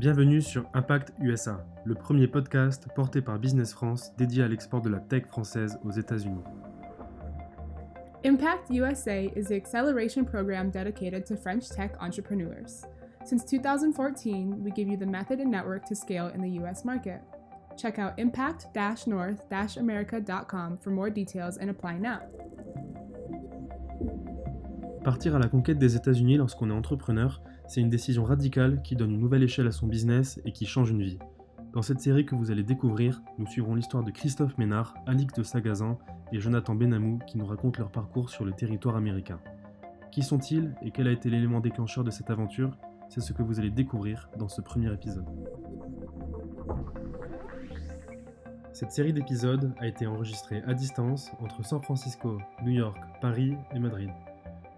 Bienvenue sur Impact USA, le premier podcast porté par Business France dédié à l'export de la tech française aux États-Unis. Impact USA is the acceleration program dedicated to French tech entrepreneurs. Since 2014, we give you the method and network to scale in the US market. Check out impact-north-america.com for more details and apply now. Partir à la conquête des États-Unis lorsqu'on est entrepreneur, c'est une décision radicale qui donne une nouvelle échelle à son business et qui change une vie. Dans cette série que vous allez découvrir, nous suivrons l'histoire de Christophe Ménard, Alix de Sagazan et Jonathan Benamou qui nous racontent leur parcours sur le territoire américain. Qui sont-ils et quel a été l'élément déclencheur de cette aventure? C'est ce que vous allez découvrir dans ce premier épisode. Cette série d'épisodes a été enregistrée à distance entre San Francisco, New York, Paris et Madrid.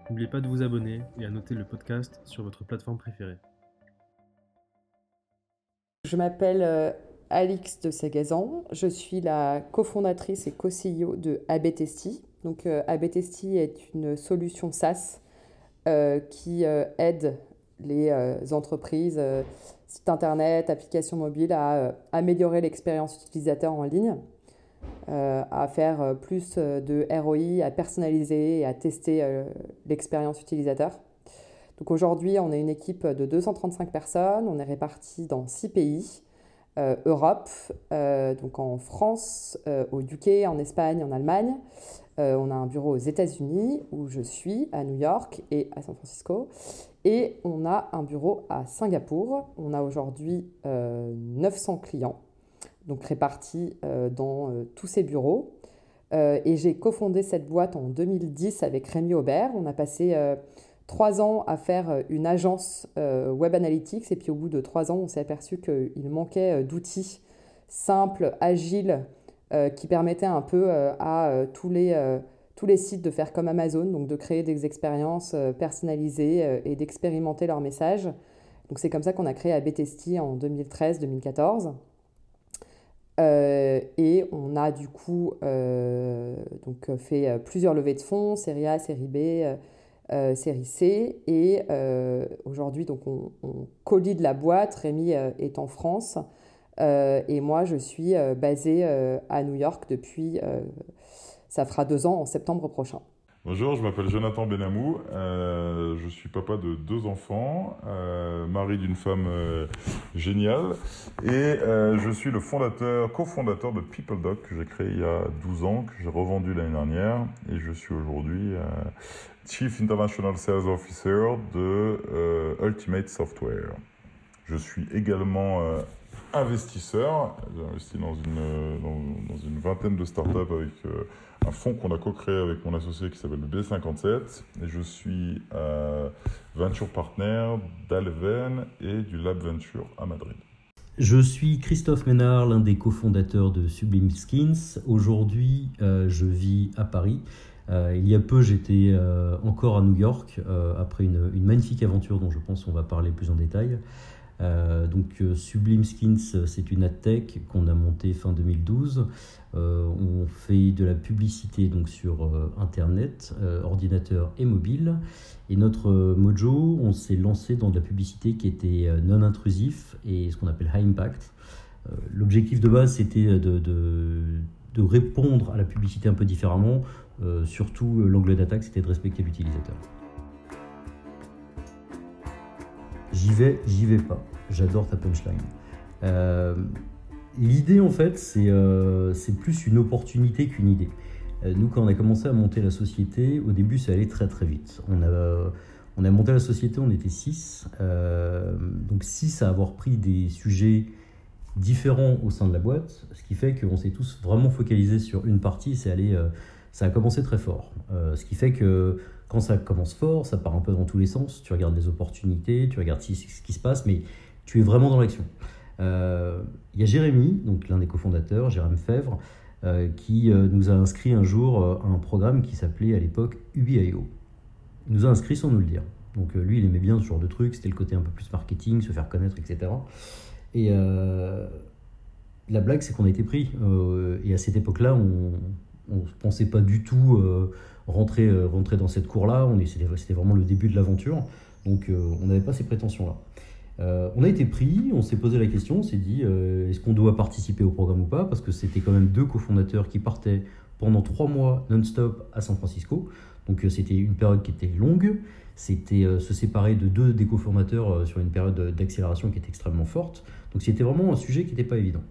N'oubliez pas de vous abonner et à noter le podcast sur votre plateforme préférée. Je m'appelle euh, Alix de Sagazan. Je suis la cofondatrice et co-CEO de ABTesti. Donc, euh, ABTesti est une solution SaaS euh, qui aide les entreprises, sites internet, applications mobiles à améliorer l'expérience utilisateur en ligne à faire euh, plus euh, de ROI, à personnaliser et à tester l'expérience utilisateur. Donc aujourd'hui, on est une équipe de 235 personnes, on est répartis dans 6 pays. Europe, donc en France, au UK, en Espagne, en Allemagne. on a un bureau aux États-Unis où je suis, à New York et à San Francisco. Et on a un bureau à Singapour. On a aujourd'hui 900 clients donc répartis euh, dans euh, tous ces bureaux. Euh, et j'ai cofondé cette boîte en 2010 avec Rémi Aubert. On a passé trois ans à faire une agence web analytics et puis au bout de trois ans, on s'est aperçu qu'il manquait d'outils simples, agiles, qui permettaient un peu à tous les, tous les sites de faire comme Amazon, donc de créer des expériences personnalisées et d'expérimenter leurs messages. Donc c'est comme ça qu'on a créé ABTST en 2013-2014. Euh, et on a du coup euh, donc fait euh, plusieurs levées de fonds, série A, série B, série C. Et aujourd'hui, donc on, on de la boîte. Rémi est en France. et moi, je suis basée à New York depuis, ça fera deux ans en septembre prochain. Bonjour, je m'appelle Jonathan Benamou. Euh, je suis papa de deux enfants, euh, mari d'une femme euh, géniale, et je suis le fondateur, cofondateur de PeopleDoc que j'ai créé il y a 12 ans, que j'ai revendu l'année dernière, et je suis aujourd'hui Chief International Sales Officer de Ultimate Software. Je suis également investisseur. J'ai investi dans une, dans une vingtaine de startups avec un fonds qu'on a co-créé avec mon associé qui s'appelle le B57. Et je suis euh, venture partner d'Alven et du Lab Venture à Madrid. Je suis Christophe Ménard, l'un des cofondateurs de Sublime Skins. Aujourd'hui, euh, je vis à Paris. Euh, il y a peu, j'étais encore à New York après une, magnifique aventure dont je pense qu'on va parler plus en détail. Euh, donc euh, Sublime Skins, c'est une adtech qu'on a montée fin 2012. Euh, on fait de la publicité donc sur internet, ordinateur et mobile. Et notre mojo, on s'est lancé dans de la publicité qui était non intrusif et ce qu'on appelle high impact. L'objectif de base, c'était de, de, répondre à la publicité un peu différemment. surtout, l'angle d'attaque, c'était de respecter l'utilisateur. J'y vais, j'y vais pas. J'adore ta punchline. Euh, l'idée, en fait, euh, c'est plus une opportunité qu'une idée. Euh, nous, quand on a commencé à monter la société, au début, ça allait très très vite. On a, on a monté la société, on était 6. donc 6 à avoir pris des sujets différents au sein de la boîte, ce qui fait qu'on s'est tous vraiment focalisés sur une partie. C'est ça a commencé très fort. ce qui fait que quand ça commence fort, ça part un peu dans tous les sens. Tu regardes les opportunités, tu regardes ce qui se passe, mais tu es vraiment dans l'action. Euh, il y a Jérémy, donc l'un des cofondateurs, Jérémy Fèvre, euh, qui euh, nous a inscrit un jour à un programme qui s'appelait à l'époque UBIO. Il nous a inscrit sans nous le dire. Donc lui, il aimait bien ce genre de truc, c'était le côté un peu plus marketing, se faire connaître, etc. Et la blague, c'est qu'on a été pris. et à cette époque-là, on ne pensait pas du tout rentrer, euh, rentrer dans cette cour-là. C'était vraiment le début de l'aventure. Donc euh, on n'avait pas ces prétentions-là. on a été pris, on s'est posé la question, on s'est dit est-ce qu'on doit participer au programme ou pas? Parce que c'était quand même deux cofondateurs qui partaient pendant trois mois non-stop à San Francisco. Donc c'était une période qui était longue. C'était se séparer de deux des cofondateurs sur une période d'accélération qui était extrêmement forte. Donc c'était vraiment un sujet qui n'était pas évident.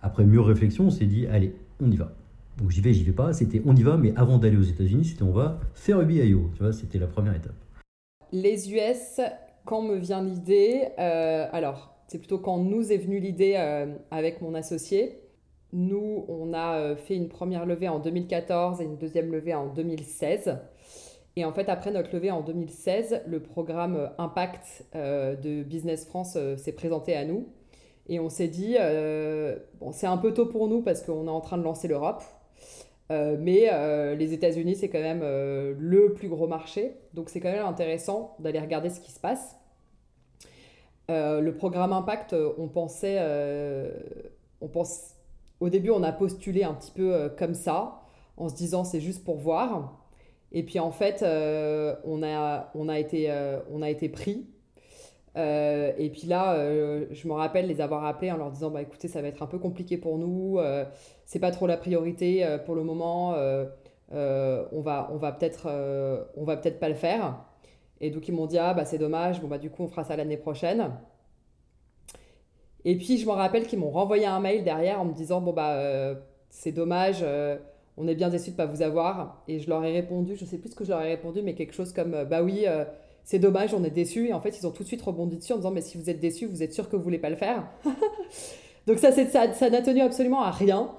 Après mûre réflexion, on s'est dit allez, on y va. Donc j'y vais, j'y vais pas. C'était on y va, mais avant d'aller aux États-Unis, c'était on va faire UBIO. Tu vois, c'était la première étape. Les US, quand me vient l'idée euh, Alors, c'est plutôt quand nous est venue l'idée euh, avec mon associé. Nous, on a euh, fait une première levée en 2014 et une deuxième levée en 2016. Et en fait, après notre levée en 2016, le programme Impact de Business France s'est présenté à nous. Et on s'est dit, bon, c'est un peu tôt pour nous parce qu'on est en train de lancer l'Europe. Euh, mais euh, les États-Unis, c'est quand même euh, le plus gros marché. Donc c'est quand même intéressant d'aller regarder ce qui se passe. le programme Impact, on pensait, on pense, au début, on a postulé un petit peu comme ça, en se disant c'est juste pour voir. Et puis en fait, on, a, on, a été, on a été pris. Et puis là, je me rappelle les avoir appelés en leur disant bah, écoutez, ça va être un peu compliqué pour nous c'est pas trop la priorité euh, pour le moment. Euh, euh, on va, on va peut-être, on va peut-être pas le faire. Et donc ils m'ont dit ah bah c'est dommage. Bon bah du coup on fera ça l'année prochaine. Et puis je me rappelle qu'ils m'ont renvoyé un mail derrière en me disant bon bah c'est dommage, on est bien déçus de pas vous avoir. Et je leur ai répondu, je sais plus ce que je leur ai répondu, mais quelque chose comme bah oui, c'est dommage, on est déçus. Et en fait ils ont tout de suite rebondi dessus en disant mais si vous êtes déçus, vous êtes sûr que vous voulez pas le faire. donc ça ça, ça n'a tenu absolument à rien.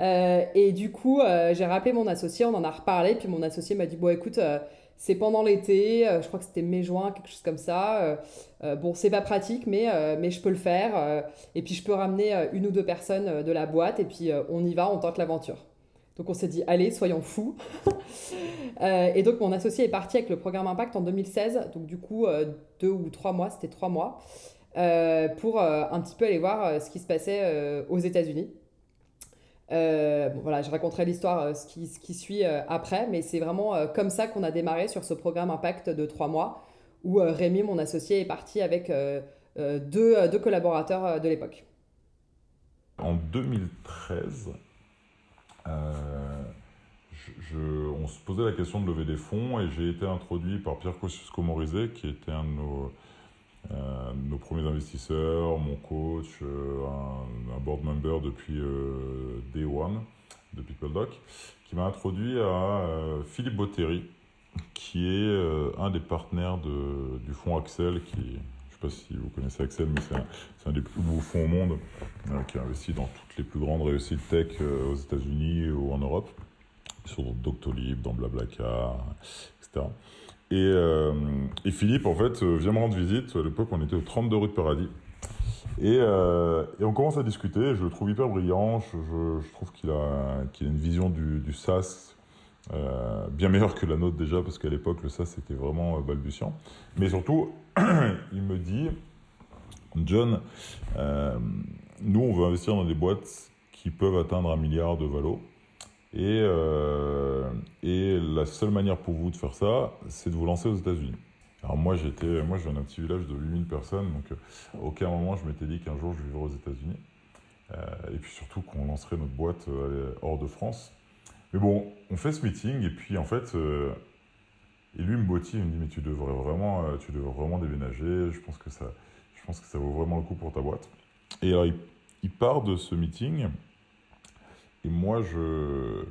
Euh, et du coup, euh, j'ai rappelé mon associé, on en a reparlé, puis mon associé m'a dit, bon écoute, euh, c'est pendant l'été, je crois que c'était mai-juin, quelque chose comme ça. bon, c'est pas pratique, mais, mais je peux le faire. et puis je peux ramener une ou deux personnes de la boîte, et puis on y va, on tente l'aventure. Donc on s'est dit, allez, soyons fous. et donc mon associé est parti avec le programme Impact en 2016, donc du coup, deux ou trois mois, c'était trois mois, pour un petit peu aller voir ce qui se passait aux États-Unis. Euh, voilà, je raconterai l'histoire, euh, ce, qui, ce qui suit euh, après, mais c'est vraiment comme ça qu'on a démarré sur ce programme Impact de trois mois, où Rémi, mon associé, est parti avec deux, deux, collaborateurs de l'époque. En 2013, je, on se posait la question de lever des fonds et j'ai été introduit par Pierre Kosciusko-Morizet, qui était un de nos euh, nos premiers investisseurs, mon coach, euh, un, board member depuis euh, Day One de PeopleDoc, qui m'a introduit à Philippe Botteri, qui est un des partenaires de, du fonds Axel, qui, pas si vous connaissez Axel, mais c'est un, des plus beaux fonds au monde, qui a investi dans toutes les plus grandes réussites tech aux États-Unis ou en Europe, sur Doctolib, dans Blablacar, etc. Euh, et, Philippe, en fait, euh, vient me rendre visite. À l'époque, on était au 32 rue de Paradis. Euh, et, on commence à discuter. Je le trouve hyper brillant. Je, trouve qu'il a, a une vision du SaaS bien meilleure que la nôtre déjà, parce qu'à l'époque, le SaaS était vraiment balbutiant. Mais surtout, il me dit John, nous, on veut investir dans des boîtes qui peuvent atteindre un milliard de valo. Et, euh, et la seule manière pour vous de faire ça, c'est de vous lancer aux États-Unis. Alors moi, j'étais, moi, je viens d'un petit village de 8000 personnes, donc euh, à aucun moment je m'étais dit qu'un jour je vivrais aux États-Unis. Euh, et puis surtout qu'on lancerait notre boîte hors de France. Mais bon, on fait ce meeting et puis en fait, et lui me motive, il me dit mais tu devrais vraiment, tu devrais vraiment déménager. Je pense que ça, je pense que ça vaut vraiment le coup pour ta boîte. Et alors il part de ce meeting et moi, je,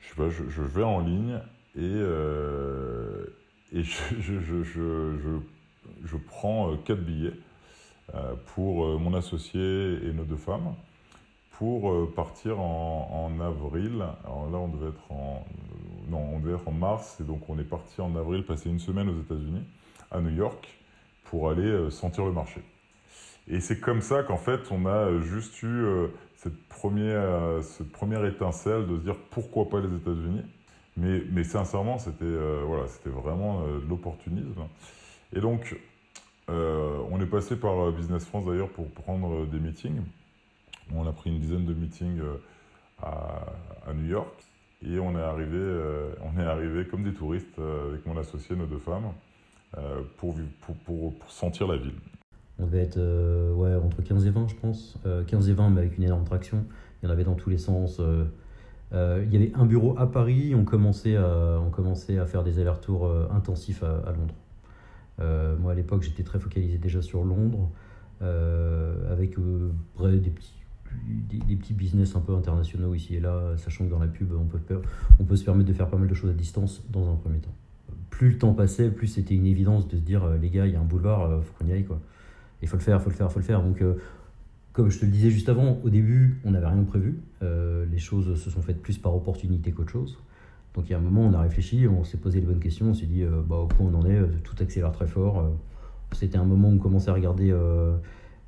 je, sais pas, je, je vais en ligne et, euh, et je, je, prends euh, quatre billets euh, pour mon associé et nos deux femmes pour partir en, avril. Alors là, on devait être en, non, on devait être en mars et donc on est parti en avril, passer une semaine aux États-Unis, à New York, pour aller sentir le marché. Et c'est comme ça qu'en fait, on a juste eu cette première, euh, cette première étincelle de se dire pourquoi pas les États-Unis. Mais, mais sincèrement, c'était euh, voilà, c'était vraiment euh, de l'opportunisme. Et donc, on est passé par Business France d'ailleurs pour prendre des meetings. On a pris une dizaine de meetings à, à New York. Et on est arrivé, on est arrivé comme des touristes avec mon associé, nos deux femmes, pour, pour, sentir la ville. On devait être ouais, entre 15 et 20, je pense. 15 et 20, mais avec une énorme traction. Il y en avait dans tous les sens. il y avait un bureau à Paris. On commençait à, on commençait à faire des allers-retours intensifs à, Londres. moi, à l'époque, j'étais très focalisé déjà sur Londres, avec des petits des, petits business un peu internationaux ici et là, sachant que dans la pub, on peut, se permettre de faire pas mal de choses à distance dans un premier temps. Plus le temps passait, plus c'était une évidence de se dire, euh, les gars, il y a un boulevard, il euh, faut qu'on y aille. Quoi. Il faut le faire, il faut le faire, il faut le faire. Donc, euh, comme je te le disais juste avant, au début, on n'avait rien prévu. les choses se sont faites plus par opportunité qu'autre chose. Donc il y a un moment, on a réfléchi, on s'est posé les bonnes questions, on s'est dit, bah, au où on en est, tout accélère très fort. C'était un moment où on commençait à regarder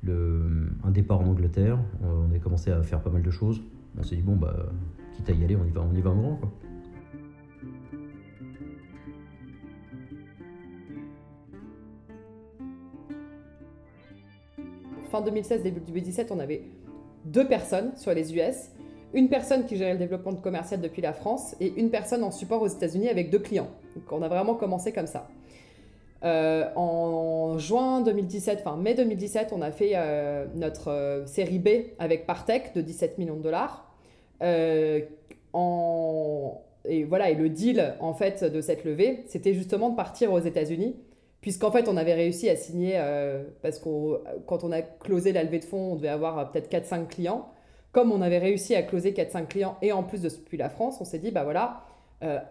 un départ en Angleterre. On a commencé à faire pas mal de choses. On s'est dit, bon, bah, quitte à y aller, on y va, on y va en grand. Quoi. Fin 2016, début 2017, on avait deux personnes sur les US. Une personne qui gérait le développement commercial depuis la France et une personne en support aux États-Unis avec deux clients. Donc on a vraiment commencé comme ça. Euh, en juin 2017, enfin mai 2017, on a fait euh, notre euh, série B avec Partech de 17 millions de dollars. Et voilà, et le deal en fait de cette levée, c'était justement de partir aux États-Unis, puisqu'en fait on avait réussi à signer, parce que quand on a closé la levée de fonds, on devait avoir peut-être 4-5 clients. Comme on avait réussi à closer 4-5 clients et en plus depuis la France, on s'est dit, bah voilà,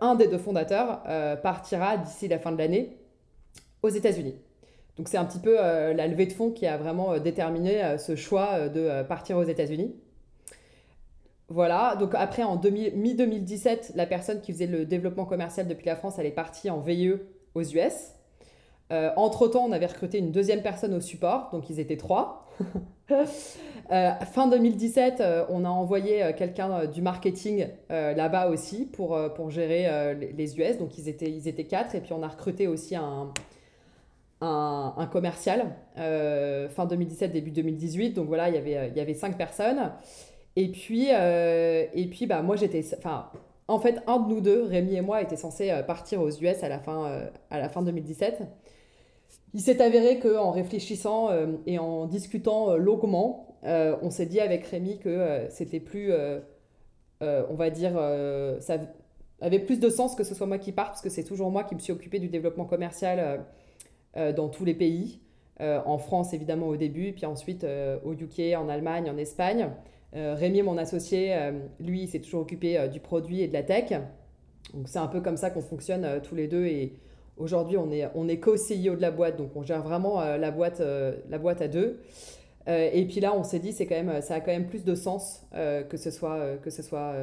un des deux fondateurs partira d'ici la fin de l'année aux États-Unis. Donc c'est un petit peu euh, la levée de fonds qui a vraiment euh, déterminé euh, ce choix de partir aux États-Unis. Voilà, donc après en mi-2017, la personne qui faisait le développement commercial depuis la France, elle est partie en VIE aux US. Entre-temps, on avait recruté une deuxième personne au support, donc ils étaient trois. fin 2017, on a envoyé quelqu'un du marketing là-bas aussi pour, pour gérer les US, donc ils étaient, ils étaient quatre, et puis on a recruté aussi un, un, commercial euh, fin 2017, début 2018. Donc voilà, il y avait, il y avait cinq personnes. Et puis, euh, et puis bah, moi, j'étais. Enfin, en fait, un de nous deux, Rémi et moi, était censé euh, partir aux US à la fin, à la fin 2017. Il s'est avéré qu'en réfléchissant et en discutant longuement, on s'est dit avec Rémi que c'était plus, on va dire, ça avait plus de sens que ce soit moi qui parte, parce que c'est toujours moi qui me suis occupée du développement commercial euh, dans tous les pays. Euh, en France, évidemment, au début, puis ensuite euh, au UK, en Allemagne, en Espagne. Rémi, mon associé, lui, s'est toujours occupé du produit et de la tech. Donc c'est un peu comme ça qu'on fonctionne tous les deux et aujourd'hui on est, on est co-CEO de la boîte, donc on gère vraiment la, boîte, la boîte à deux. et puis là on s'est dit c'est quand même, ça a quand même plus de sens que, ce soit, que, ce soit,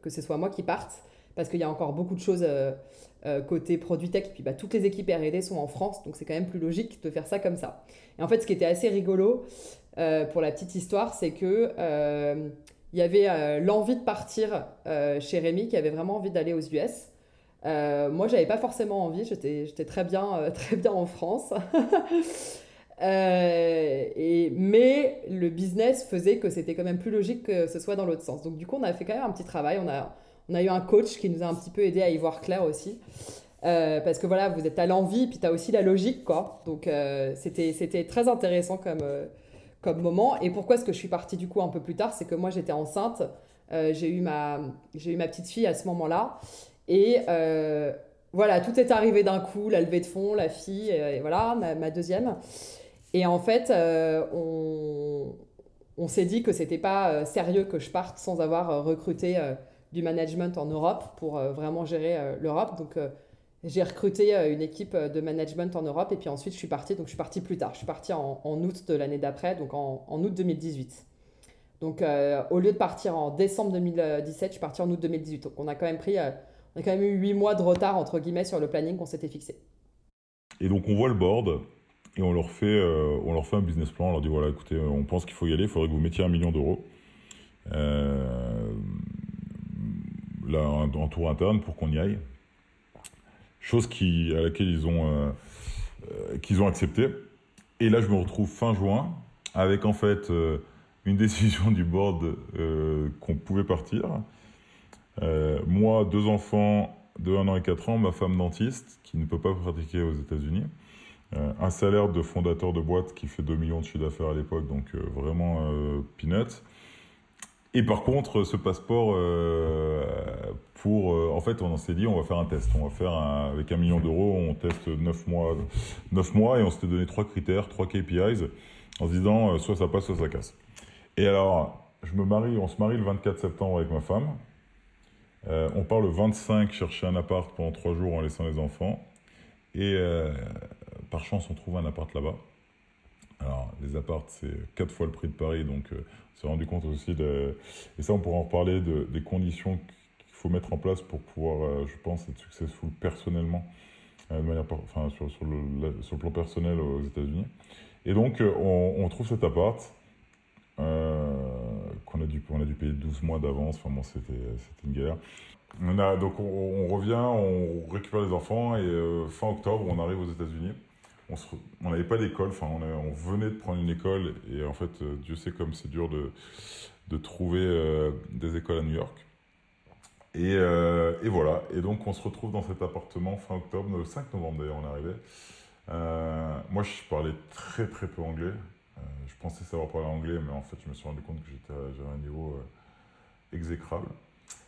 que ce soit moi qui parte parce qu'il y a encore beaucoup de choses euh, côté produit tech. Puis bah, toutes les équipes R&D sont en France, donc c'est quand même plus logique de faire ça comme ça. Et en fait, ce qui était assez rigolo euh, pour la petite histoire, c'est que euh, il y avait l'envie de partir chez Rémi, qui avait vraiment envie d'aller aux US. moi, j'avais pas forcément envie. J'étais très bien, très bien en France. et, mais le business faisait que c'était quand même plus logique que ce soit dans l'autre sens. Donc du coup, on a fait quand même un petit travail. On a, on a eu un coach qui nous a un petit peu aidé à y voir clair aussi. Euh, parce que voilà, vous êtes à l'envie, puis tu as aussi la logique, quoi. Donc euh, c'était, très intéressant comme, euh, comme moment. Et pourquoi est-ce que je suis partie du coup un peu plus tard? C'est que moi j'étais enceinte, j'ai, eu ma, eu ma petite fille à ce moment-là. Et voilà, tout est arrivé d'un coup, la levée de fonds, la fille, et, voilà, ma, ma, deuxième. Et en fait, on, on s'est dit que c'était pas sérieux que je parte sans avoir recruté du management en Europe pour euh, vraiment gérer euh, l'Europe. Donc, euh, j'ai recruté une équipe de management en Europe et puis ensuite je suis partie, donc je suis partie plus tard. Je suis partie en, août de l'année d'après, donc en, août 2018. Donc au lieu de partir en décembre 2017, je suis partie en août 2018. Donc on a quand même pris, on a quand même eu 8 mois de retard entre guillemets sur le planning qu'on s'était fixé. Et donc on voit le board et on leur fait, on leur fait un business plan. On leur dit voilà, écoutez, on pense qu'il faut y aller, il faudrait que vous mettiez un million d'euros un, tour interne pour qu'on y aille. Chose qui, à laquelle ils ont, euh, euh, qu'ils ont accepté. Et là, je me retrouve fin juin avec en fait euh, une décision du board qu'on pouvait partir. moi, deux enfants de 1 an et 4 ans, ma femme dentiste qui ne peut pas pratiquer aux États-Unis. un salaire de fondateur de boîte qui fait 2 millions de chiffre d'affaires à l'époque, donc vraiment peanuts. Et par contre, ce passeport, pour, en fait, on s'est dit, on va faire un test. On va faire avec un million d'euros, on teste 9 mois, 9 mois et on s'était donné trois critères, trois KPIs, en se disant, soit ça passe, soit ça casse. Et alors, je me marie, on se marie le 24 septembre avec ma femme. Euh, on part le 25 chercher un appart pendant trois jours en laissant les enfants. Et euh, par chance, on trouve un appart là-bas. Alors, les apparts, c'est quatre fois le prix de Paris, donc euh, on s'est rendu compte aussi. Et ça, on pourra en reparler de, des conditions qu'il faut mettre en place pour pouvoir, je pense, être successful personnellement, de manière, enfin, sur, le, plan personnel aux États-Unis. Et donc, on, trouve cet appart. Euh, qu'on a dû, a dû payer 12 mois d'avance. Enfin bon, c'était une galère. Donc on, revient, on récupère les enfants et euh, fin octobre, on arrive aux États-Unis. On n'avait pas d'école, enfin on, venait de prendre une école et en fait, euh, Dieu sait comme c'est dur de, trouver des écoles à New York. Et, et, voilà, et donc on se retrouve dans cet appartement fin octobre, le 5 novembre d'ailleurs on est arrivé. moi je parlais très très peu anglais, je pensais savoir parler anglais, mais en fait, je me suis rendu compte que j'avais un niveau euh, exécrable.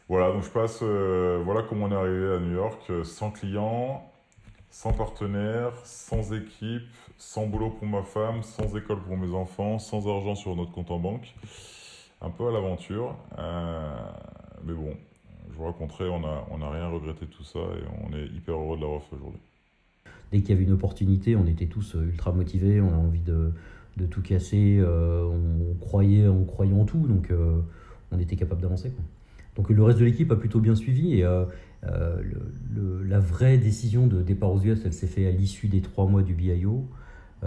Voilà, donc je passe, euh, voilà comment on est arrivé à New York, euh, sans clients, sans partenaire, sans équipe, sans boulot pour ma femme, sans école pour mes enfants, sans argent sur notre compte en banque. Un peu à l'aventure. mais bon, je vous raconterai, on n'a on a rien regretté de tout ça et on est hyper heureux de l'avoir fait aujourd'hui. Dès qu'il y avait une opportunité, on était tous ultra motivés, on a envie de, de tout casser. Euh, on, croyait, on croyait en tout, donc euh, on était capable d'avancer. Donc le reste de l'équipe a plutôt bien suivi et euh, la vraie décision de départ aux US, elle s'est faite à l'issue des trois mois du BIO, où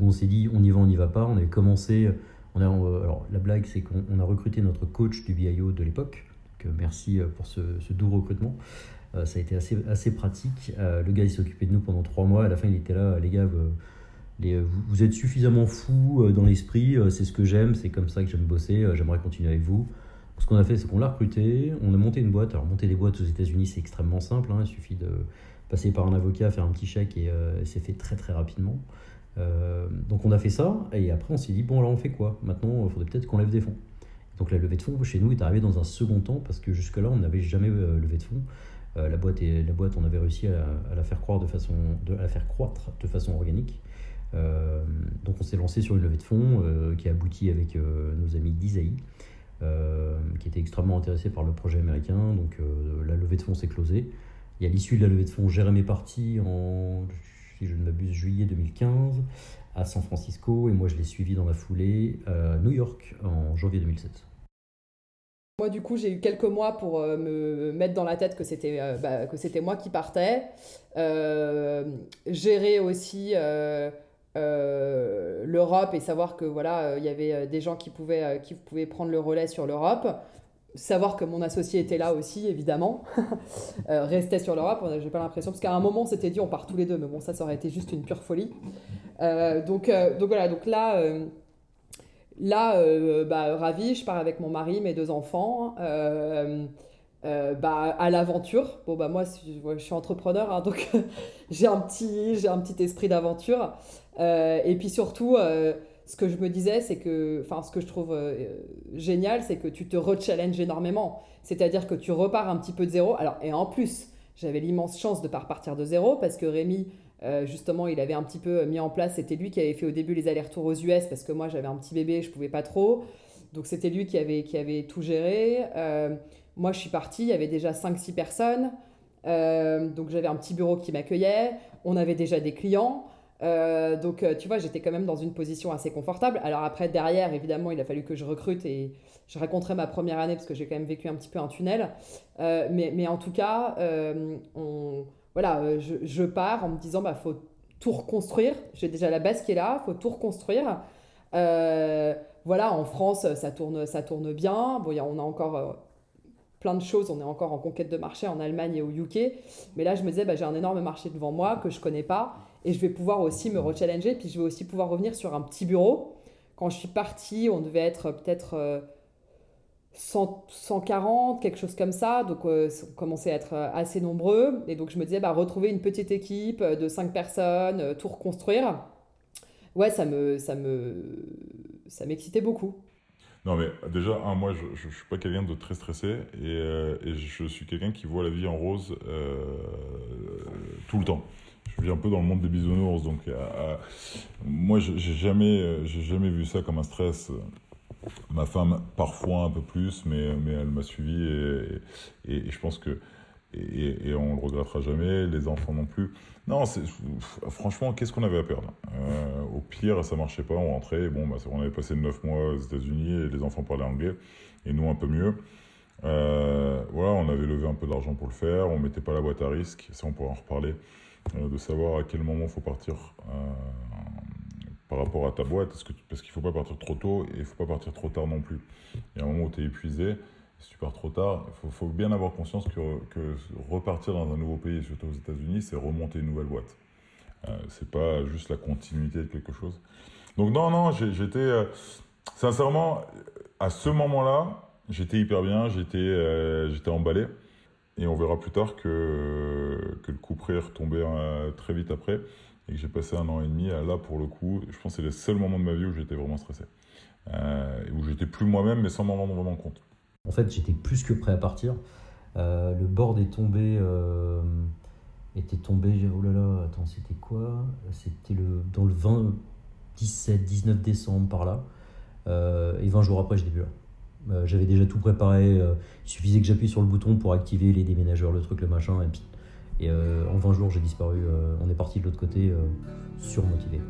on s'est dit on y va, on n'y va pas. On avait commencé, on a, alors la blague c'est qu'on a recruté notre coach du BIO de l'époque, donc merci pour ce, doux recrutement. ça a été assez, pratique. le gars il s'est occupé de nous pendant trois mois. À la fin il était là, les gars, euh, vous, êtes suffisamment fou euh, dans l'esprit, euh, c'est ce que j'aime, c'est comme ça que j'aime bosser, j'aimerais continuer avec vous. Ce qu'on a fait, c'est qu'on l'a recruté, on a monté une boîte. Alors, monter des boîtes aux États-Unis, c'est extrêmement simple. Hein. il suffit de passer par un avocat, faire un petit chèque et c'est fait très très rapidement. donc, on a fait ça et après, on s'est dit bon, alors on fait quoi? Maintenant, il faudrait peut-être qu'on lève des fonds. Donc, la levée de fonds chez nous est arrivée dans un second temps parce que jusque-là, on n'avait jamais levé de fonds. la, boîte et, la boîte, on avait réussi à, la faire croire de façon, à la faire croître de façon organique. Euh, donc on s'est lancé sur une levée de fonds euh, qui a abouti avec euh, nos amis d'Isaïe, qui étaient extrêmement intéressés par le projet américain. Donc la levée de fonds s'est closée. Et à l'issue de la levée de fonds, Jérémy parti en, si je ne m'abuse, juillet 2015 à San Francisco et moi je l'ai suivi dans la foulée à New York en janvier 2007. Moi, du coup, j'ai eu quelques mois pour me mettre dans la tête que c'était bah, que c'était moi qui partais. gérer aussi euh, l'Europe et savoir que voilà, euh, il y avait euh, des gens qui pouvaient, qui pouvaient prendre le relais sur l'Europe. Savoir que mon associé était là aussi, évidemment, restait sur l'Europe. J'ai pas l'impression, parce qu'à un moment, on s'était dit on part tous les deux, mais bon, ça, ça aurait été juste une pure folie. donc, donc voilà, donc là, là bah, ravi, je pars avec mon mari, mes deux enfants. bah, à l'aventure. Bon, bah, moi, je suis entrepreneur, hein, donc j'ai un, petit, un petit esprit d'aventure. Euh, et puis surtout, euh, ce que je me disais, c'est que, enfin, ce que je trouve euh, génial, c'est que tu te re-challenges énormément. C'est-à-dire que tu repars un petit peu de zéro. Alors, et en plus, j'avais l'immense chance de ne pas repartir de zéro parce que Rémi, justement, il avait un petit peu mis en place, c'était lui qui avait fait au début les allers-retours aux US parce que moi, j'avais un petit bébé, je pouvais pas trop. Donc, c'était lui qui avait, qui avait tout géré. moi, je suis partie, il y avait déjà 5-6 personnes. donc, j'avais un petit bureau qui m'accueillait. On avait déjà des clients. Euh, donc, euh, tu vois, j'étais quand même dans une position assez confortable. Alors après, derrière, évidemment, il a fallu que je recrute et je raconterai ma première année parce que j'ai quand même vécu un petit peu un tunnel. Euh, mais, en tout cas, voilà, je, je, pars en me disant, bah, faut tout reconstruire. J'ai déjà la base qui est là, faut tout reconstruire. voilà, en France, ça tourne, ça tourne bien. Bon, y a, on a encore plein de choses. On est encore en conquête de marché en Allemagne et au UK. Mais là, je me disais, bah, j'ai un énorme marché devant moi que je connais pas et je vais pouvoir aussi me rechallenger, puis je vais aussi pouvoir revenir sur un petit bureau. Quand je suis partie, on devait être peut-être 140, quelque chose comme ça. Donc, on commençait à être assez nombreux. Et donc, je me disais, bah, retrouver une petite équipe de 5 personnes, tout reconstruire. Ouais, ça me, ça me, ça m'excitait beaucoup. Non, mais déjà, moi, je ne suis pas quelqu'un de très stressé et je suis quelqu'un qui voit la vie en rose tout le temps je vis un peu dans le monde des bisounours, donc euh, moi j'ai jamais, j'ai jamais vu ça comme un stress. Ma femme parfois un peu plus, mais, mais elle m'a suivi et, je pense que et, et, on le regrettera jamais, les enfants non plus. Non, franchement, qu'est-ce qu'on avait à perdre euh, Au pire, ça marchait pas, on rentrait, bon, bah, on avait passé 9 mois aux États-Unis et les enfants parlaient anglais, et nous un peu mieux. Euh, voilà, on avait levé un peu d'argent pour le faire, on mettait pas la boîte à risque, ça on pourra en reparler. Euh, de savoir à quel moment il faut partir euh, par rapport à ta boîte, parce qu'il ne faut pas partir trop tôt et il ne faut pas partir trop tard non plus. Il y a un moment où tu es épuisé, si tu pars trop tard, il faut, bien avoir conscience que, repartir dans un nouveau pays, surtout aux États-Unis, c'est remonter une nouvelle boîte. Euh, c'est pas juste la continuité de quelque chose. Donc non, non, j'étais... Euh, sincèrement, à ce moment-là, j'étais hyper bien, j'étais j'étais emballé. Et on verra plus tard que, le coup près est retombé euh, très vite après et que j'ai passé un an et demi. Là, pour le coup, je pense que c'est le seul moment de ma vie où j'étais vraiment stressé. Euh, où j'étais plus moi-même, mais sans m'en rendre vraiment compte. En fait, j'étais plus que prêt à partir. Euh, le board est tombé. Euh, était tombé. Oh là là, attends, c'était quoi? C'était le, dans le 20, 17, 19 décembre par là. et 20 jours après, j'étais plus là. Euh, j'avais déjà tout préparé. Euh, il suffisait que j'appuie sur le bouton pour activer les déménageurs, le truc, le machin. Et, euh, en 20 jours, j'ai disparu. on est parti de l'autre côté, surmotivé.